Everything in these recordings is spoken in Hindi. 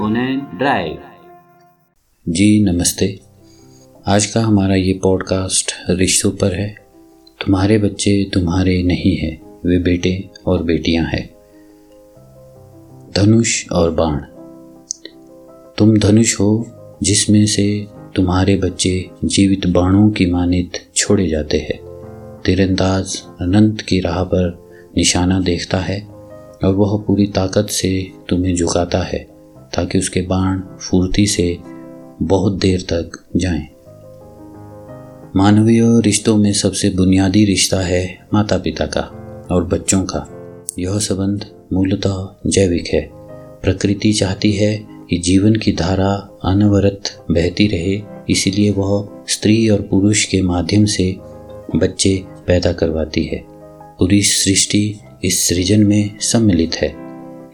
ओनैन ड्राइव जी, नमस्ते। आज का हमारा ये पॉडकास्ट रिश्तों पर है। तुम्हारे बच्चे तुम्हारे नहीं हैं, वे बेटे और बेटियाँ हैं। धनुष और बाण। तुम धनुष हो, जिसमें से तुम्हारे बच्चे जीवित बाणों की मानित छोड़े जाते हैं। तीरंदाज अनंत की राह पर निशाना देखता है और वह पूरी ताकत से तुम्हें झुकाता है। ताकि उसके बाण फुर्ती से बहुत देर तक जाएँ। मानवीय रिश्तों में सबसे बुनियादी रिश्ता है माता पिता का और बच्चों का। यह संबंध मूलतः जैविक है। प्रकृति चाहती है कि जीवन की धारा अनवरत बहती रहे, इसीलिए वह स्त्री और पुरुष के माध्यम से बच्चे पैदा करवाती है। पूरी सृष्टि इस सृजन में सम्मिलित है,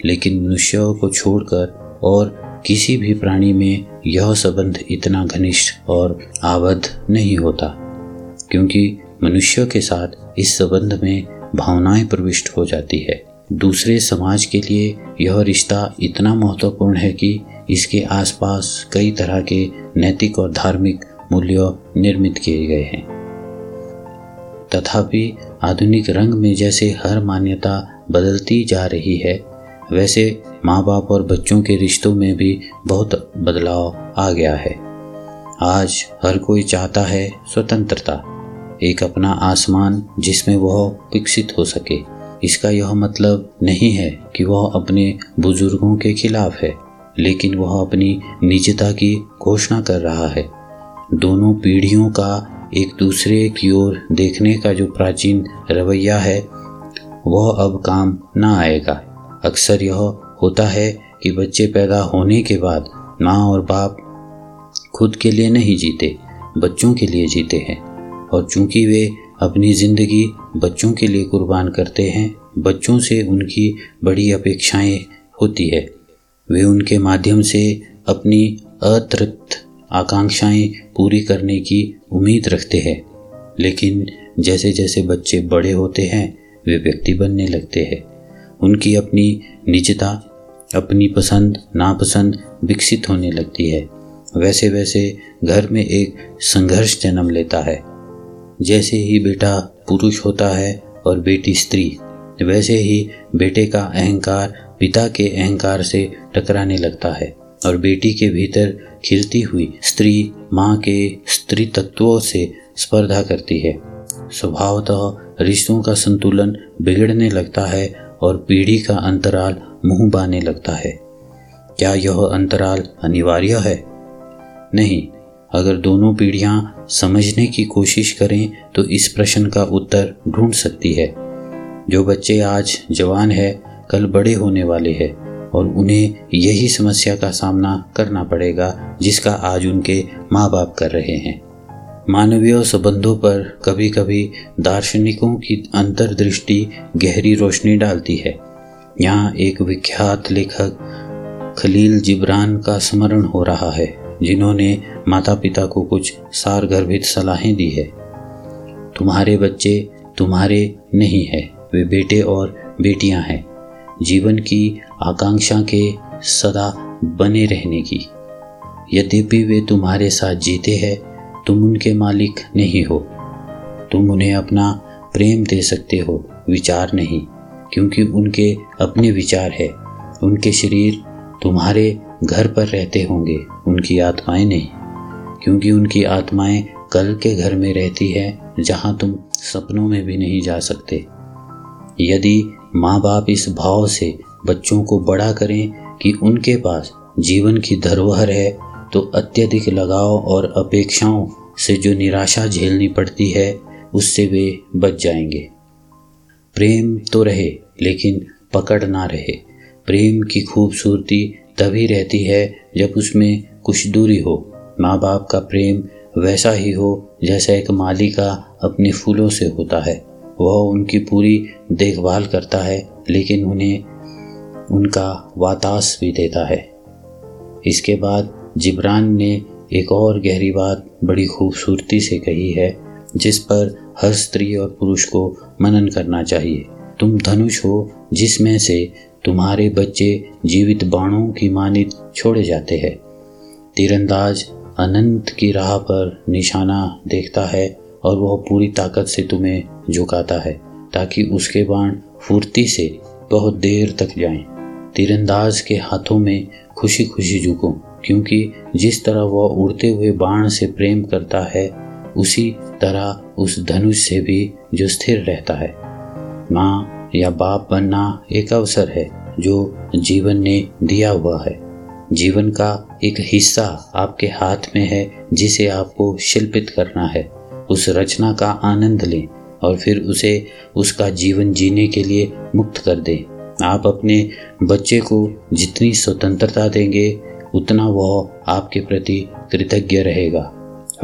लेकिन मनुष्यों को छोड़कर और किसी भी प्राणी में यह संबंध इतना घनिष्ठ और आबद्ध नहीं होता, क्योंकि मनुष्य के साथ इस संबंध में भावनाएँ प्रविष्ट हो जाती है। दूसरे समाज के लिए यह रिश्ता इतना महत्वपूर्ण है कि इसके आसपास कई तरह के नैतिक और धार्मिक मूल्य निर्मित किए गए हैं। तथापि आधुनिक रंग में जैसे हर मान्यता बदलती जा रही है वैसे माँ बाप और बच्चों के रिश्तों में भी बहुत बदलाव आ गया है। आज हर कोई चाहता है स्वतंत्रता, एक अपना आसमान जिसमें वह विकसित हो सके। इसका यह मतलब नहीं है कि वह अपने बुज़ुर्गों के खिलाफ है, लेकिन वह अपनी निजता की घोषणा कर रहा है। दोनों पीढ़ियों का एक दूसरे की ओर देखने का जो प्राचीन रवैया है, वह अब काम न आएगा। अक्सर यह होता है कि बच्चे पैदा होने के बाद माँ और बाप खुद के लिए नहीं जीते, बच्चों के लिए जीते हैं। और चूँकि वे अपनी ज़िंदगी बच्चों के लिए कुर्बान करते हैं, बच्चों से उनकी बड़ी अपेक्षाएँ होती है। वे उनके माध्यम से अपनी अतृप्त आकांक्षाएँ पूरी करने की उम्मीद रखते हैं। लेकिन जैसे जैसे बच्चे बड़े होते हैं, वे व्यक्ति बनने लगते हैं। उनकी अपनी निजता, अपनी पसंद, नापसंद विकसित होने लगती है। वैसे वैसे घर में एक संघर्ष जन्म लेता है। जैसे ही बेटा पुरुष होता है और बेटी स्त्री, वैसे ही बेटे का अहंकार पिता के अहंकार से टकराने लगता है और बेटी के भीतर खिलती हुई स्त्री माँ के स्त्री तत्वों से स्पर्धा करती है। स्वभावतः रिश्तों का संतुलन बिगड़ने लगता है और पीढ़ी का अंतराल मुँह बाने लगता है। क्या यह अंतराल अनिवार्य है? नहीं, अगर दोनों पीढ़ियाँ समझने की कोशिश करें तो इस प्रश्न का उत्तर ढूंढ सकती है। जो बच्चे आज जवान है, कल बड़े होने वाले हैं, और उन्हें यही समस्या का सामना करना पड़ेगा, जिसका आज उनके माँ बाप कर रहे हैं। मानवीय संबंधों पर कभी कभी दार्शनिकों की अंतर्दृष्टि गहरी रोशनी डालती है। यहाँ एक विख्यात लेखक खलील जिब्रान का स्मरण हो रहा है, जिन्होंने माता पिता को कुछ सार गर्भित सलाहें दी है। तुम्हारे बच्चे तुम्हारे नहीं है, वे बेटे और बेटियाँ हैं। जीवन की आकांक्षा के सदा बने रहने की। यद्यपि वे तुम्हारे साथ जीते हैं तुम उनके मालिक नहीं हो। तुम उन्हें अपना प्रेम दे सकते हो, विचार नहीं, क्योंकि उनके अपने विचार है। उनके शरीर तुम्हारे घर पर रहते होंगे, उनकी आत्माएँ नहीं, क्योंकि उनकी आत्माएँ कल के घर में रहती है, जहाँ तुम सपनों में भी नहीं जा सकते। यदि माँ बाप इस भाव से बच्चों को बड़ा करें कि उनके पास जीवन की धरोहर है तो अत्यधिक लगाव और अपेक्षाओं से जो निराशा झेलनी पड़ती है, उससे वे बच जाएँगे। प्रेम तो रहे, लेकिन पकड़ ना रहे। प्रेम की खूबसूरती तभी रहती है जब उसमें कुछ दूरी हो। माँ बाप का प्रेम वैसा ही हो जैसा एक माली का अपने फूलों से होता है। वह उनकी पूरी देखभाल करता है, लेकिन उन्हें उनका वातास भी देता है। इसके बाद जिब्रान ने एक और गहरी बात बड़ी खूबसूरती से कही है, जिस पर हर स्त्री और पुरुष को मनन करना चाहिए। तुम धनुष हो, जिसमें से तुम्हारे बच्चे जीवित बाणों की मानित छोड़े जाते हैं। तीरंदाज अनंत की राह पर निशाना देखता है और वह पूरी ताकत से तुम्हें झुकाता है, ताकि उसके बाण फुर्ती से बहुत देर तक जाएँ। तीरंदाज के हाथों में खुशी खुशी झुको। क्योंकि जिस तरह वह उड़ते हुए बाण से प्रेम करता है, उसी तरह उस धनुष से भी जो स्थिर रहता है। माँ या बाप बनना एक अवसर है, जो जीवन ने दिया हुआ है। जीवन का एक हिस्सा आपके हाथ में है, जिसे आपको शिल्पित करना है। उस रचना का आनंद लें और फिर उसे उसका जीवन जीने के लिए मुक्त कर दें। आप अपने बच्चे को जितनी स्वतंत्रता देंगे उतना वह आपके प्रति कृतज्ञ रहेगा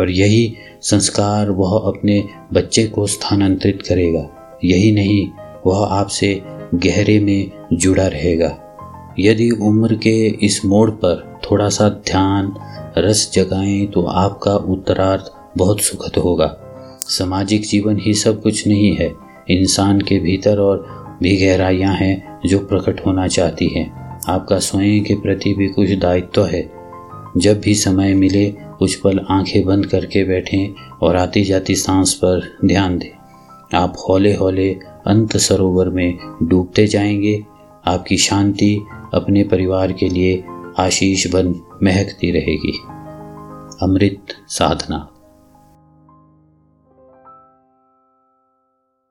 और यही संस्कार वह अपने बच्चे को स्थानांतरित करेगा। यही नहीं, वह आपसे गहरे में जुड़ा रहेगा। यदि उम्र के इस मोड़ पर थोड़ा सा ध्यान, रस जगाएँ तो आपका उत्तरार्थ बहुत सुखद होगा। सामाजिक जीवन ही सब कुछ नहीं है। इंसान के भीतर और भी गहराइयाँ हैं जो प्रकट होना चाहती हैं। आपका स्वयं के प्रति भी कुछ दायित्व तो है। जब भी समय मिले कुछ पल आँखें बंद करके बैठें और आती जाती सांस पर ध्यान दें। आप हौले हौले अंत सरोवर में डूबते जाएँगे। आपकी शांति अपने परिवार के लिए आशीष बन महकती रहेगी। अमृत साधना।